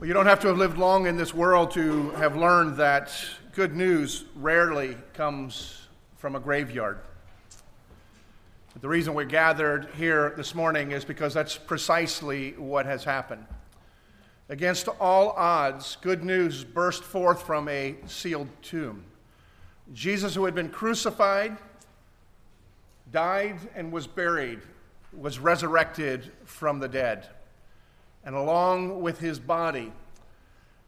Well, you don't have to have lived long in this world to have learned that good news rarely comes from a graveyard. But the reason we're gathered here this morning is because that's precisely what has happened. Against all odds, good news burst forth from a sealed tomb. Jesus, who had been crucified, died, and was buried, was resurrected from the dead and along with his body,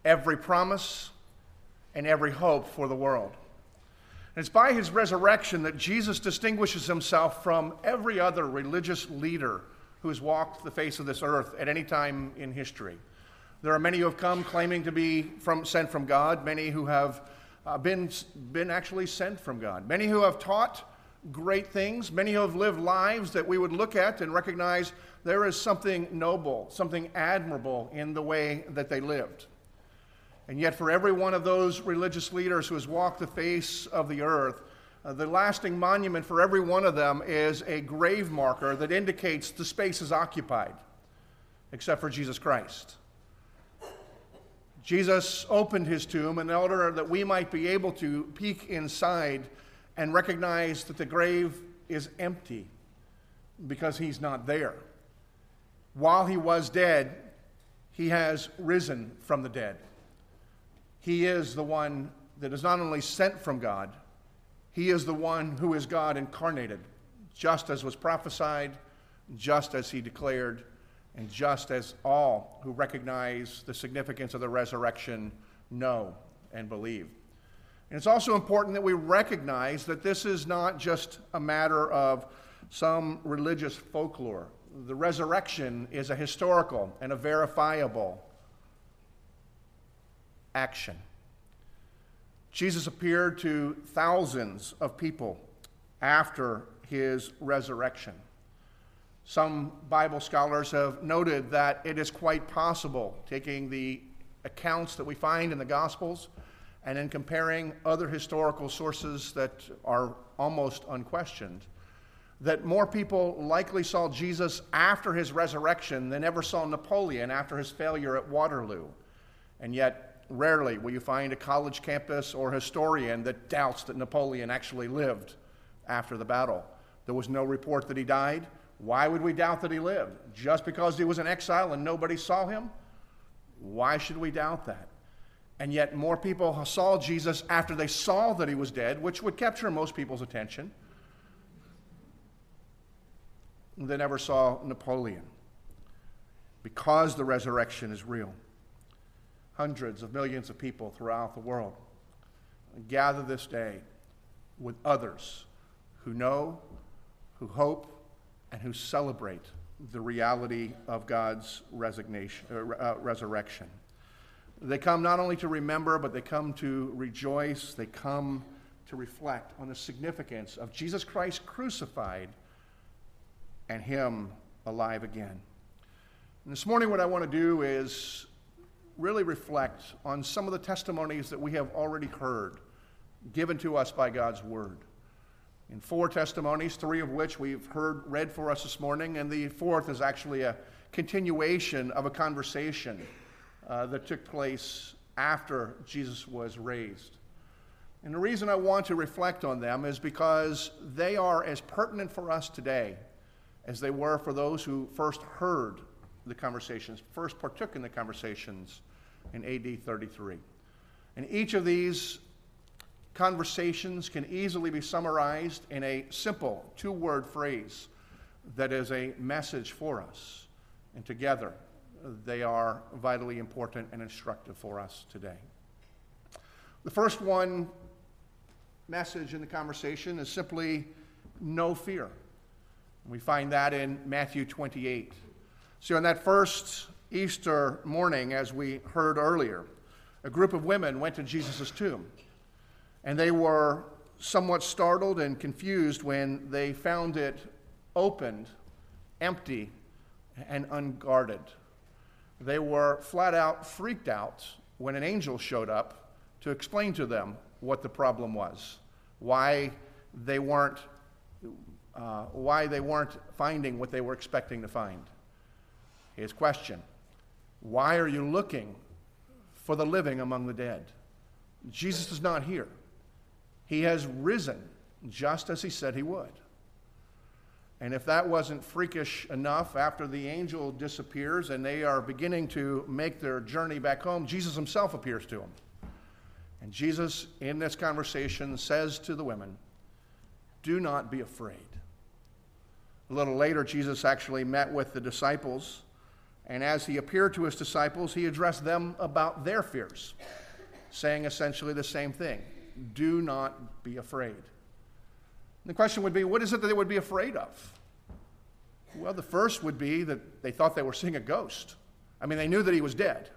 every promise and every hope for the world. And it's by his resurrection that Jesus distinguishes himself from every other religious leader who has walked the face of this earth at any time in history. There are many who have come claiming to be from, sent from God, many who have uh, been, been actually sent from God, many who have taught great things, many have lived lives that we would look at and recognize there is something noble, something admirable in the way that they lived. And yet, for every one of those religious leaders who has walked the face of the earth, uh, the lasting monument for every one of them is a grave marker that indicates the space is occupied, except for Jesus Christ. Jesus opened his tomb in order that we might be able to peek inside and recognize that the grave is empty because he's not there while he was dead, he has risen from the dead. He is the one that is not only sent from God, he is the one who is God incarnated, just as was prophesied, just as he declared, and just as all who recognize the significance of the resurrection know and believe. And it's also important that we recognize that this is not just a matter of some religious folklore the resurrection is a historical and a verifiable action. Jesus appeared to thousands of people after his resurrection. Some Bible scholars have noted that it is quite possible, taking the accounts that we find in the Gospels and in comparing other historical sources that are almost unquestioned, that more people likely saw Jesus after his resurrection than ever saw Napoleon after his failure at Waterloo. And yet, rarely will you find a college campus or historian that doubts that Napoleon actually lived after the battle. There was no report that he died. Why would we doubt that he lived? Just because he was in exile and nobody saw him? Why should we doubt that? And yet, more people saw Jesus after they saw that he was dead, which would capture most people's attention than ever saw Napoleon because the resurrection is real. Hundreds of millions of people throughout the world gather this day with others who know, who hope, and who celebrate the reality of God's uh, uh resurrection. They come not only to remember, but they come to rejoice. They come to reflect on the significance of Jesus Christ crucified and Him alive again. And this morning, what I want to do is really reflect on some of the testimonies that we have already heard given to us by God's Word. In four testimonies, three of which we've heard read for us this morning, and the fourth is actually a continuation of a conversation uh, that took place after Jesus was raised. And the reason I want to reflect on them is because they are as pertinent for us today as they were for those who first heard the conversations, first partook in the conversations in AD 33. And each of these conversations can easily be summarized in a simple two word phrase that is a message for us. And together, they are vitally important and instructive for us today. The first one message in the conversation is simply no fear. We find that in Matthew 28. So, on that first Easter morning, as we heard earlier, a group of women went to Jesus' tomb. And they were somewhat startled and confused when they found it opened, empty, and unguarded. They were flat out freaked out when an angel showed up to explain to them what the problem was, why they weren't uh, why they weren't finding what they were expecting to find. His question Why are you looking for the living among the dead. Jesus is not here. He has risen just as he said he would. And if that wasn't freakish enough, after the angel disappears and they are beginning to make their journey back home, Jesus himself appears to them. And Jesus, in this conversation, says to the women, Do not be afraid. A little later, Jesus actually met with the disciples, and as he appeared to his disciples, he addressed them about their fears, saying essentially the same thing Do not be afraid. The question would be what is it that they would be afraid of? Well, the first would be that they thought they were seeing a ghost. I mean, they knew that he was dead.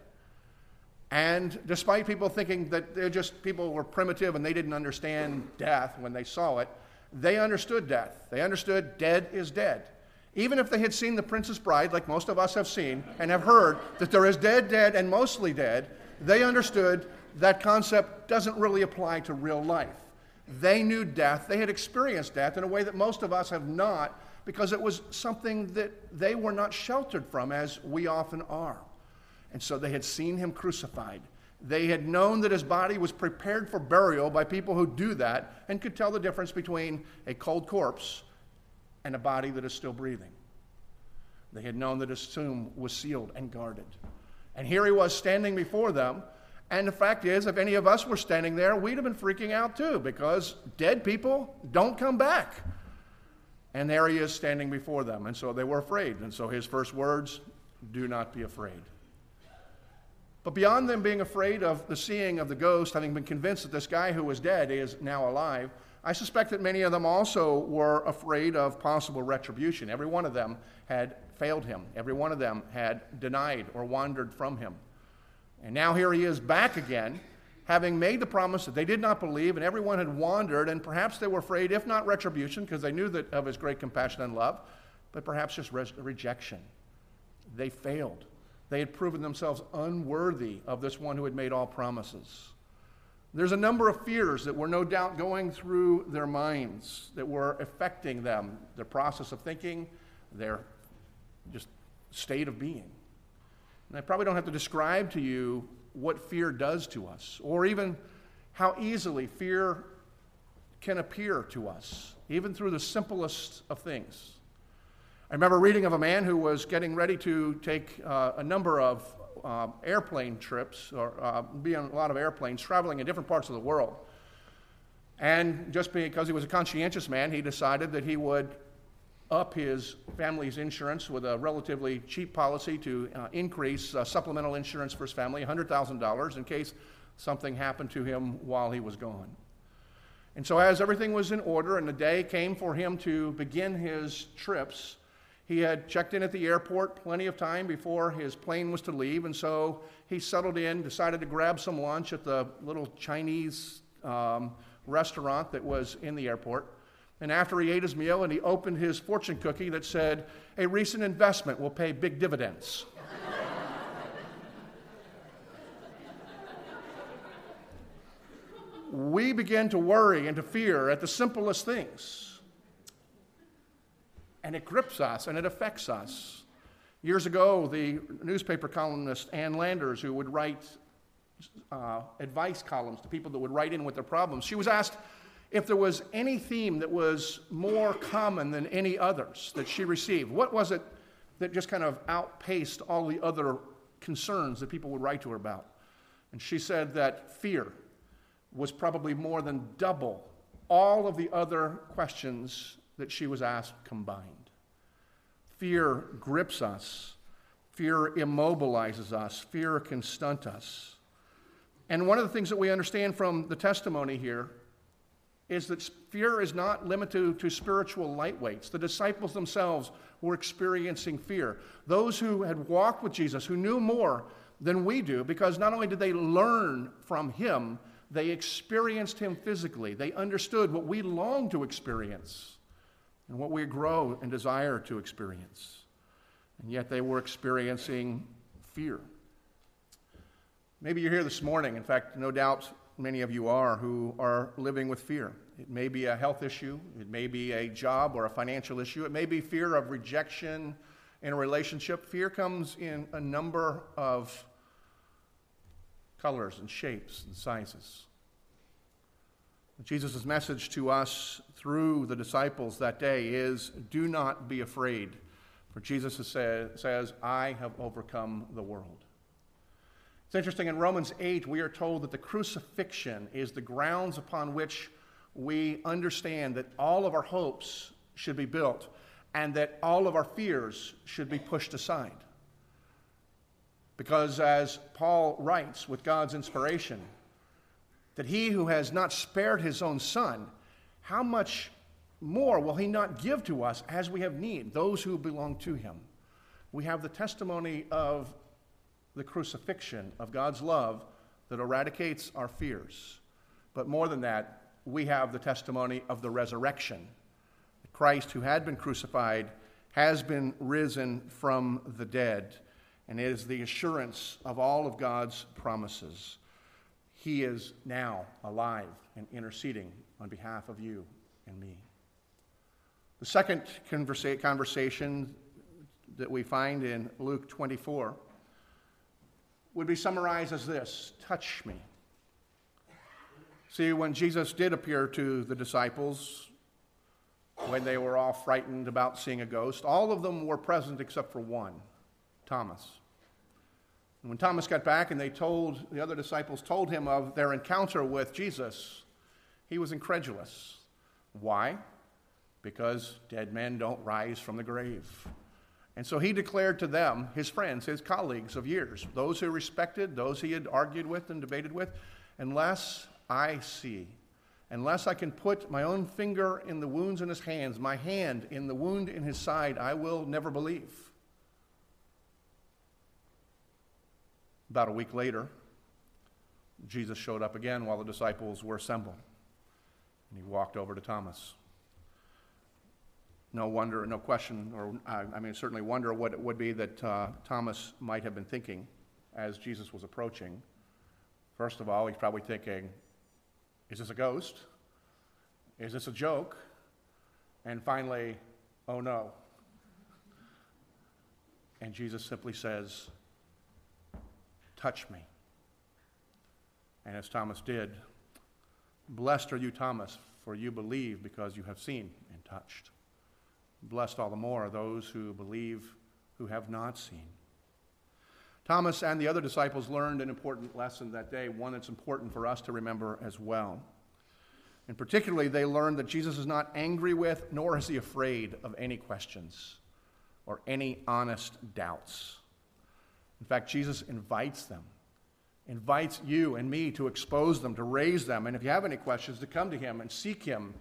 And despite people thinking that they're just people were primitive and they didn't understand death when they saw it, they understood death. They understood dead is dead. Even if they had seen The Princess Bride, like most of us have seen, and have heard that there is dead, dead, and mostly dead, they understood that concept doesn't really apply to real life. They knew death. They had experienced death in a way that most of us have not because it was something that they were not sheltered from, as we often are. And so they had seen him crucified. They had known that his body was prepared for burial by people who do that and could tell the difference between a cold corpse and a body that is still breathing. They had known that his tomb was sealed and guarded. And here he was standing before them and the fact is, if any of us were standing there, we'd have been freaking out too because dead people don't come back. And there he is standing before them. And so they were afraid. And so his first words do not be afraid. But beyond them being afraid of the seeing of the ghost, having been convinced that this guy who was dead is now alive, I suspect that many of them also were afraid of possible retribution. Every one of them had failed him, every one of them had denied or wandered from him. And now here he is back again, having made the promise that they did not believe, and everyone had wandered, and perhaps they were afraid, if not retribution, because they knew that of his great compassion and love, but perhaps just rejection. They failed. They had proven themselves unworthy of this one who had made all promises. There's a number of fears that were no doubt going through their minds that were affecting them, their process of thinking, their just state of being. And I probably don't have to describe to you what fear does to us, or even how easily fear can appear to us, even through the simplest of things. I remember reading of a man who was getting ready to take uh, a number of uh, airplane trips, or uh, be on a lot of airplanes, traveling in different parts of the world. And just because he was a conscientious man, he decided that he would up his family's insurance with a relatively cheap policy to uh, increase uh, supplemental insurance for his family, $100,000, in case something happened to him while he was gone. And so, as everything was in order and the day came for him to begin his trips, he had checked in at the airport plenty of time before his plane was to leave, and so he settled in, decided to grab some lunch at the little Chinese um, restaurant that was in the airport. And after he ate his meal and he opened his fortune cookie that said, A recent investment will pay big dividends. we begin to worry and to fear at the simplest things. And it grips us and it affects us. Years ago, the newspaper columnist Ann Landers, who would write uh, advice columns to people that would write in with their problems, she was asked, if there was any theme that was more common than any others that she received, what was it that just kind of outpaced all the other concerns that people would write to her about? And she said that fear was probably more than double all of the other questions that she was asked combined. Fear grips us, fear immobilizes us, fear can stunt us. And one of the things that we understand from the testimony here is that fear is not limited to spiritual lightweights. The disciples themselves were experiencing fear. Those who had walked with Jesus, who knew more than we do, because not only did they learn from him, they experienced him physically. They understood what we long to experience and what we grow and desire to experience. And yet they were experiencing fear. Maybe you're here this morning. In fact, no doubt many of you are who are living with fear. It may be a health issue, it may be a job or a financial issue, it may be fear of rejection in a relationship. Fear comes in a number of colors and shapes and sizes. Jesus' message to us through the disciples that day is do not be afraid, for Jesus says, I have overcome the world. It's interesting, in Romans 8, we are told that the crucifixion is the grounds upon which we understand that all of our hopes should be built and that all of our fears should be pushed aside. Because as Paul writes with God's inspiration, that he who has not spared his own son, how much more will he not give to us as we have need, those who belong to him? We have the testimony of the crucifixion of God's love that eradicates our fears. But more than that, we have the testimony of the resurrection. Christ, who had been crucified, has been risen from the dead, and is the assurance of all of God's promises. He is now alive and interceding on behalf of you and me. The second conversa- conversation that we find in Luke 24 would be summarized as this Touch me. See, when Jesus did appear to the disciples, when they were all frightened about seeing a ghost, all of them were present except for one, Thomas. And when Thomas got back and they told, the other disciples told him of their encounter with Jesus, he was incredulous. Why? Because dead men don't rise from the grave. And so he declared to them, his friends, his colleagues of years, those who respected, those he had argued with and debated with, unless I see, unless I can put my own finger in the wounds in his hands, my hand in the wound in his side, I will never believe. About a week later, Jesus showed up again while the disciples were assembled. And he walked over to Thomas. No wonder, no question, or uh, I mean, certainly wonder what it would be that uh, Thomas might have been thinking as Jesus was approaching. First of all, he's probably thinking, is this a ghost? Is this a joke? And finally, oh no. And Jesus simply says, touch me. And as Thomas did, blessed are you, Thomas, for you believe because you have seen and touched. Blessed all the more those who believe who have not seen. Thomas and the other disciples learned an important lesson that day, one that's important for us to remember as well. And particularly, they learned that Jesus is not angry with, nor is he afraid of any questions or any honest doubts. In fact, Jesus invites them, invites you and me to expose them, to raise them, and if you have any questions, to come to him and seek him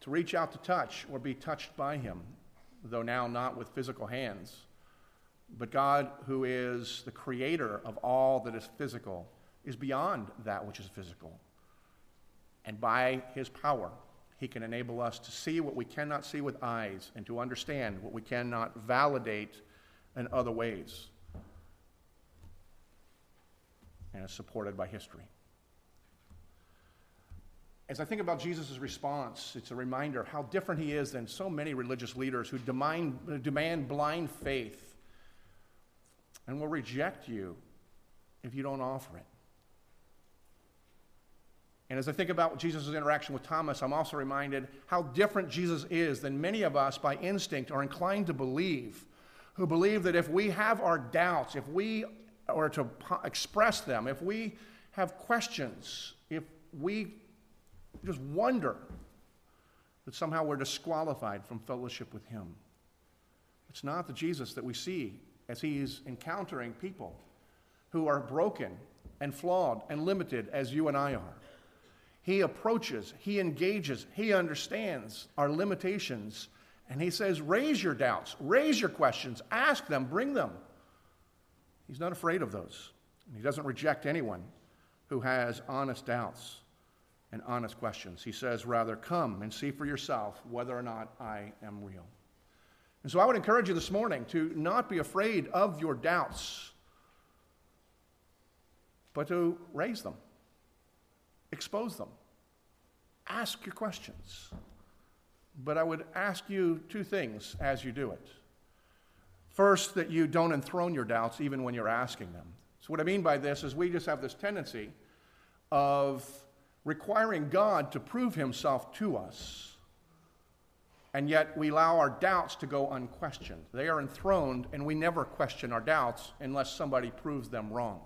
to reach out to touch or be touched by him, though now not with physical hands. But God, who is the creator of all that is physical, is beyond that which is physical. And by his power, he can enable us to see what we cannot see with eyes and to understand what we cannot validate in other ways. And is supported by history. As I think about Jesus' response, it's a reminder of how different he is than so many religious leaders who demand, demand blind faith and will reject you if you don't offer it. And as I think about Jesus' interaction with Thomas, I'm also reminded how different Jesus is than many of us by instinct are inclined to believe, who believe that if we have our doubts, if we are to express them, if we have questions, if we just wonder that somehow we're disqualified from fellowship with Him. It's not the Jesus that we see as He's encountering people who are broken and flawed and limited as you and I are. He approaches, He engages, He understands our limitations, and He says, Raise your doubts, raise your questions, ask them, bring them. He's not afraid of those. And he doesn't reject anyone who has honest doubts and honest questions. He says, rather, come and see for yourself whether or not I am real. And so I would encourage you this morning to not be afraid of your doubts, but to raise them, expose them, ask your questions. But I would ask you two things as you do it. First, that you don't enthrone your doubts even when you're asking them. So, what I mean by this is we just have this tendency of requiring God to prove himself to us, and yet we allow our doubts to go unquestioned. They are enthroned, and we never question our doubts unless somebody proves them wrong.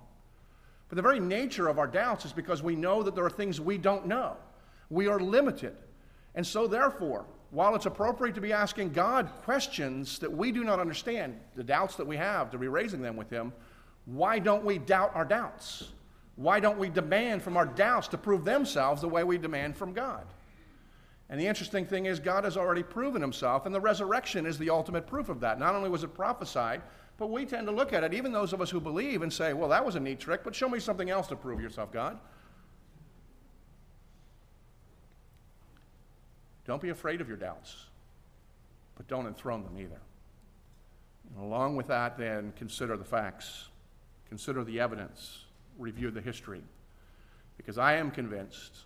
But the very nature of our doubts is because we know that there are things we don't know. We are limited. And so, therefore, while it's appropriate to be asking God questions that we do not understand, the doubts that we have, to be raising them with Him, why don't we doubt our doubts? Why don't we demand from our doubts to prove themselves the way we demand from God? And the interesting thing is, God has already proven Himself, and the resurrection is the ultimate proof of that. Not only was it prophesied, but we tend to look at it, even those of us who believe, and say, well, that was a neat trick, but show me something else to prove yourself, God. Don't be afraid of your doubts, but don't enthrone them either. And along with that, then, consider the facts, consider the evidence, review the history. Because I am convinced,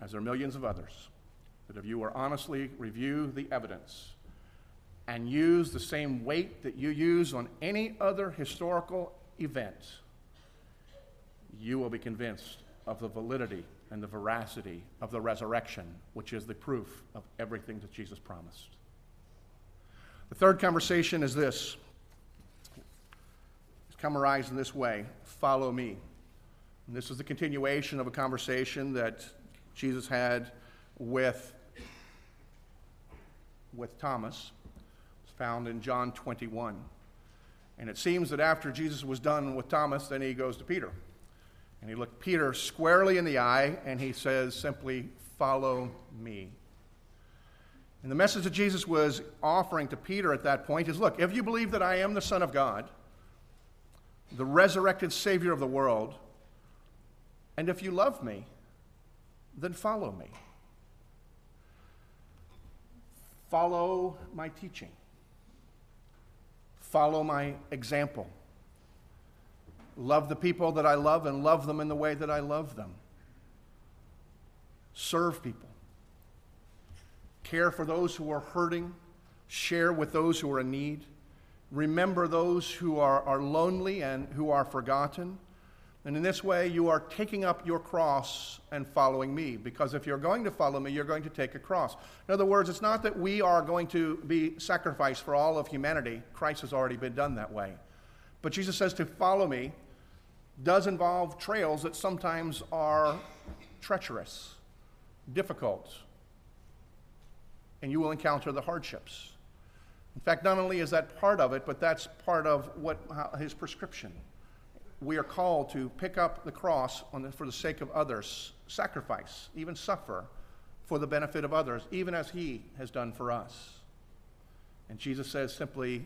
as are millions of others, that if you were honestly review the evidence and use the same weight that you use on any other historical event, you will be convinced of the validity and the veracity of the resurrection, which is the proof of everything that Jesus promised. The third conversation is this. It's summarized in this way follow me. And this is the continuation of a conversation that Jesus had with, with Thomas. It's found in John 21. And it seems that after Jesus was done with Thomas, then he goes to Peter. And he looked Peter squarely in the eye and he says simply, Follow me. And the message that Jesus was offering to Peter at that point is look, if you believe that I am the Son of God, the resurrected Savior of the world, and if you love me, then follow me. Follow my teaching. Follow my example. Love the people that I love and love them in the way that I love them. Serve people. Care for those who are hurting. Share with those who are in need. Remember those who are, are lonely and who are forgotten. And in this way, you are taking up your cross and following me. Because if you're going to follow me, you're going to take a cross. In other words, it's not that we are going to be sacrificed for all of humanity. Christ has already been done that way. But Jesus says to follow me does involve trails that sometimes are treacherous, difficult, and you will encounter the hardships. In fact, not only is that part of it, but that's part of what uh, his prescription. We are called to pick up the cross the, for the sake of others, sacrifice, even suffer for the benefit of others, even as he has done for us. And Jesus says simply,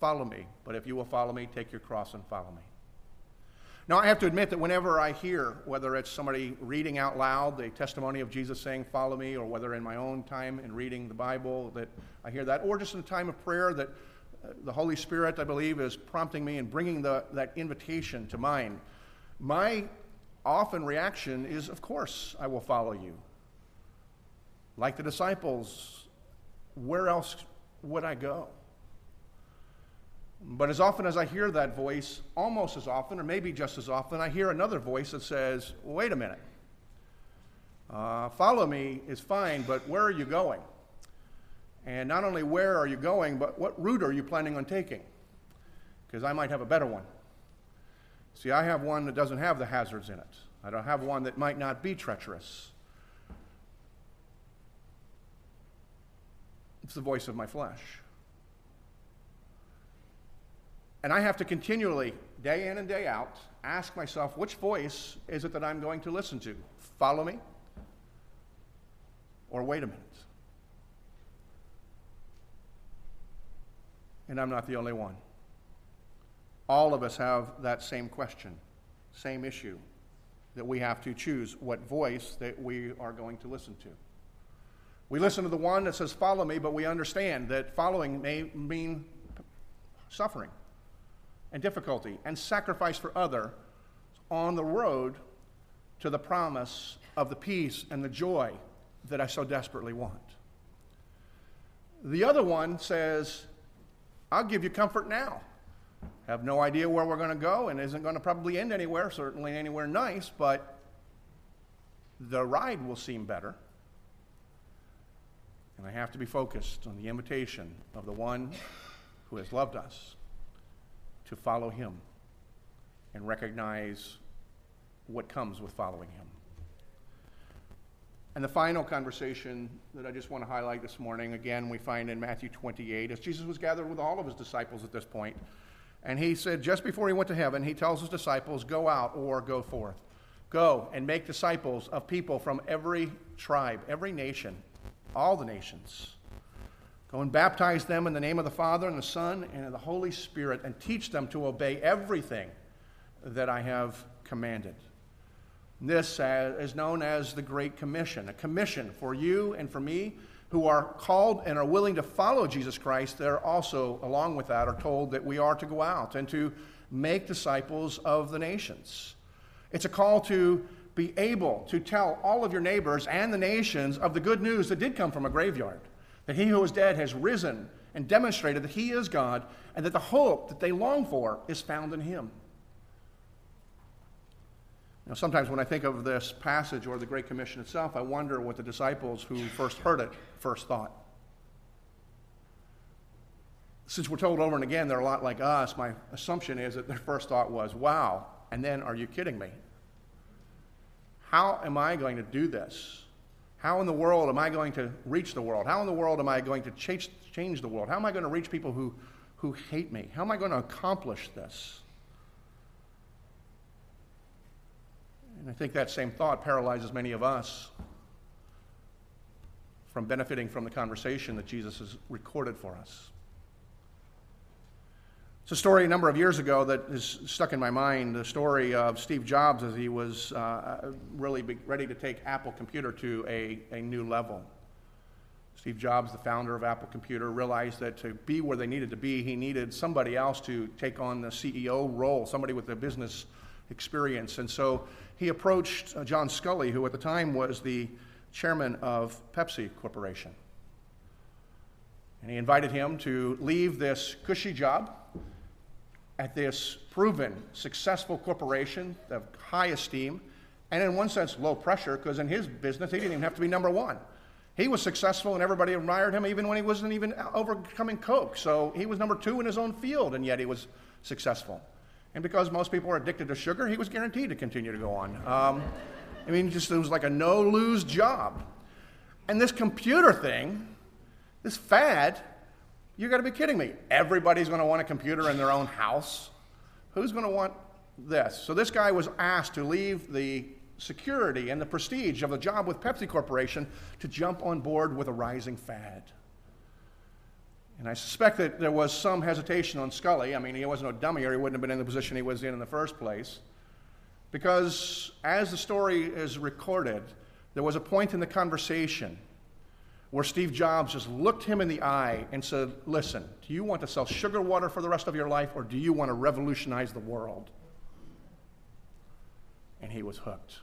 Follow me, but if you will follow me, take your cross and follow me. Now, I have to admit that whenever I hear, whether it's somebody reading out loud the testimony of Jesus saying, Follow me, or whether in my own time in reading the Bible that I hear that, or just in a time of prayer that uh, the Holy Spirit, I believe, is prompting me and bringing the, that invitation to mind, my often reaction is, Of course, I will follow you. Like the disciples, where else would I go? But as often as I hear that voice, almost as often, or maybe just as often, I hear another voice that says, wait a minute. Uh, follow me is fine, but where are you going? And not only where are you going, but what route are you planning on taking? Because I might have a better one. See, I have one that doesn't have the hazards in it. I don't have one that might not be treacherous. It's the voice of my flesh. And I have to continually, day in and day out, ask myself, which voice is it that I'm going to listen to? Follow me? Or wait a minute? And I'm not the only one. All of us have that same question, same issue, that we have to choose what voice that we are going to listen to. We listen to the one that says, Follow me, but we understand that following may mean suffering and difficulty and sacrifice for other on the road to the promise of the peace and the joy that I so desperately want. The other one says, I'll give you comfort now. Have no idea where we're going to go and isn't going to probably end anywhere, certainly anywhere nice, but the ride will seem better. And I have to be focused on the invitation of the one who has loved us to follow him and recognize what comes with following him. And the final conversation that I just want to highlight this morning, again, we find in Matthew 28, as Jesus was gathered with all of his disciples at this point, and he said, just before he went to heaven, he tells his disciples, Go out or go forth. Go and make disciples of people from every tribe, every nation, all the nations. Go and baptize them in the name of the Father and the Son and of the Holy Spirit, and teach them to obey everything that I have commanded. This is known as the Great Commission, a commission for you and for me who are called and are willing to follow Jesus Christ. They're also, along with that, are told that we are to go out and to make disciples of the nations. It's a call to be able to tell all of your neighbors and the nations of the good news that did come from a graveyard that he who was dead has risen and demonstrated that he is God and that the hope that they long for is found in him. Now, sometimes when I think of this passage or the Great Commission itself, I wonder what the disciples who first heard it first thought. Since we're told over and again they're a lot like us, my assumption is that their first thought was, wow, and then are you kidding me? How am I going to do this? How in the world am I going to reach the world? How in the world am I going to change, change the world? How am I going to reach people who, who hate me? How am I going to accomplish this? And I think that same thought paralyzes many of us from benefiting from the conversation that Jesus has recorded for us. It's a story a number of years ago that is stuck in my mind the story of Steve Jobs as he was uh, really ready to take Apple Computer to a, a new level. Steve Jobs, the founder of Apple Computer, realized that to be where they needed to be, he needed somebody else to take on the CEO role, somebody with the business experience. And so he approached uh, John Sculley, who at the time was the chairman of Pepsi Corporation. And he invited him to leave this cushy job at this proven successful corporation of high esteem, and in one sense, low pressure, because in his business, he didn't even have to be number one. He was successful and everybody admired him even when he wasn't even overcoming Coke. So he was number two in his own field, and yet he was successful. And because most people are addicted to sugar, he was guaranteed to continue to go on. Um, I mean, just it was like a no lose job. And this computer thing, this fad, you got to be kidding me. Everybody's going to want a computer in their own house. Who's going to want this? So this guy was asked to leave the security and the prestige of the job with Pepsi Corporation to jump on board with a rising fad. And I suspect that there was some hesitation on Sculley. I mean, he wasn't a dummy or he wouldn't have been in the position he was in in the first place. Because as the story is recorded, there was a point in the conversation where Steve Jobs just looked him in the eye and said, Listen, do you want to sell sugar water for the rest of your life or do you want to revolutionize the world? And he was hooked.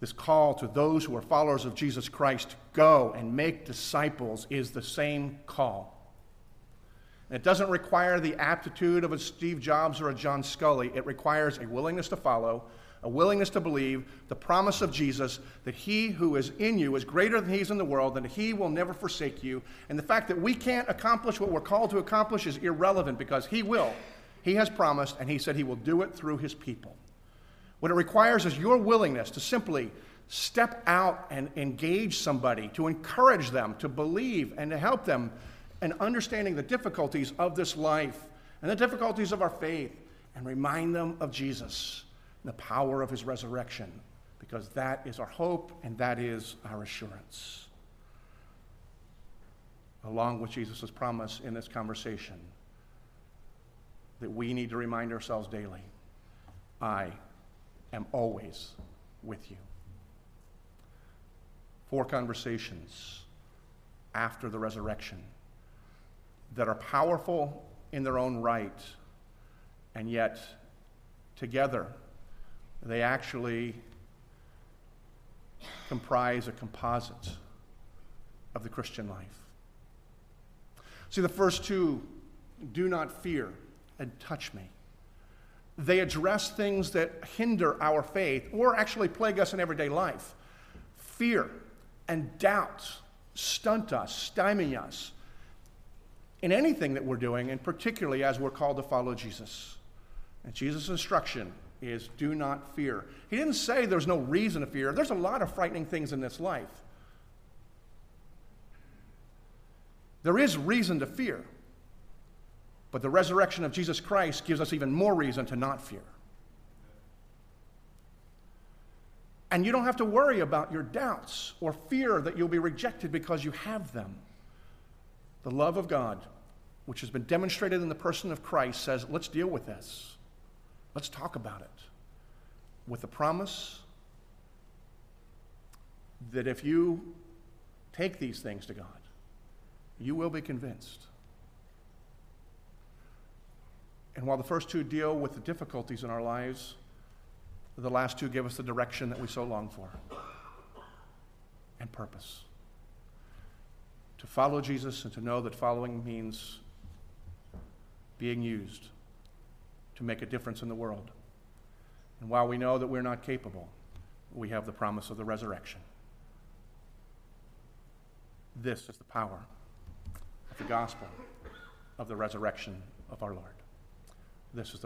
This call to those who are followers of Jesus Christ go and make disciples is the same call. It doesn't require the aptitude of a Steve Jobs or a John Sculley. It requires a willingness to follow, a willingness to believe the promise of Jesus that he who is in you is greater than he's in the world, and he will never forsake you. And the fact that we can't accomplish what we're called to accomplish is irrelevant because he will. He has promised, and he said he will do it through his people. What it requires is your willingness to simply step out and engage somebody, to encourage them to believe and to help them in understanding the difficulties of this life and the difficulties of our faith and remind them of Jesus the power of his resurrection because that is our hope and that is our assurance. Along with Jesus' promise in this conversation, that we need to remind ourselves daily I am always with you. Four conversations after the resurrection that are powerful in their own right, and yet together they actually comprise a composite of the Christian life. See, the first two do not fear, and touch me. They address things that hinder our faith or actually plague us in everyday life. Fear and doubt stunt us, stymie us in anything that we're doing, and particularly as we're called to follow Jesus. And Jesus' instruction is do not fear. He didn't say there's no reason to fear. There's a lot of frightening things in this life. There is reason to fear. But the resurrection of Jesus Christ gives us even more reason to not fear. And you don't have to worry about your doubts or fear that you'll be rejected because you have them. The love of God, which has been demonstrated in the person of Christ, says, let's deal with this. Let's talk about it. With the promise that if you take these things to God, you will be convinced. And while the first two deal with the difficulties in our lives, the last two give us the direction that we so long for and purpose. To follow Jesus and to know that following means being used to make a difference in the world. And while we know that we're not capable, we have the promise of the resurrection. This is the power of the gospel of the resurrection of our Lord. This is the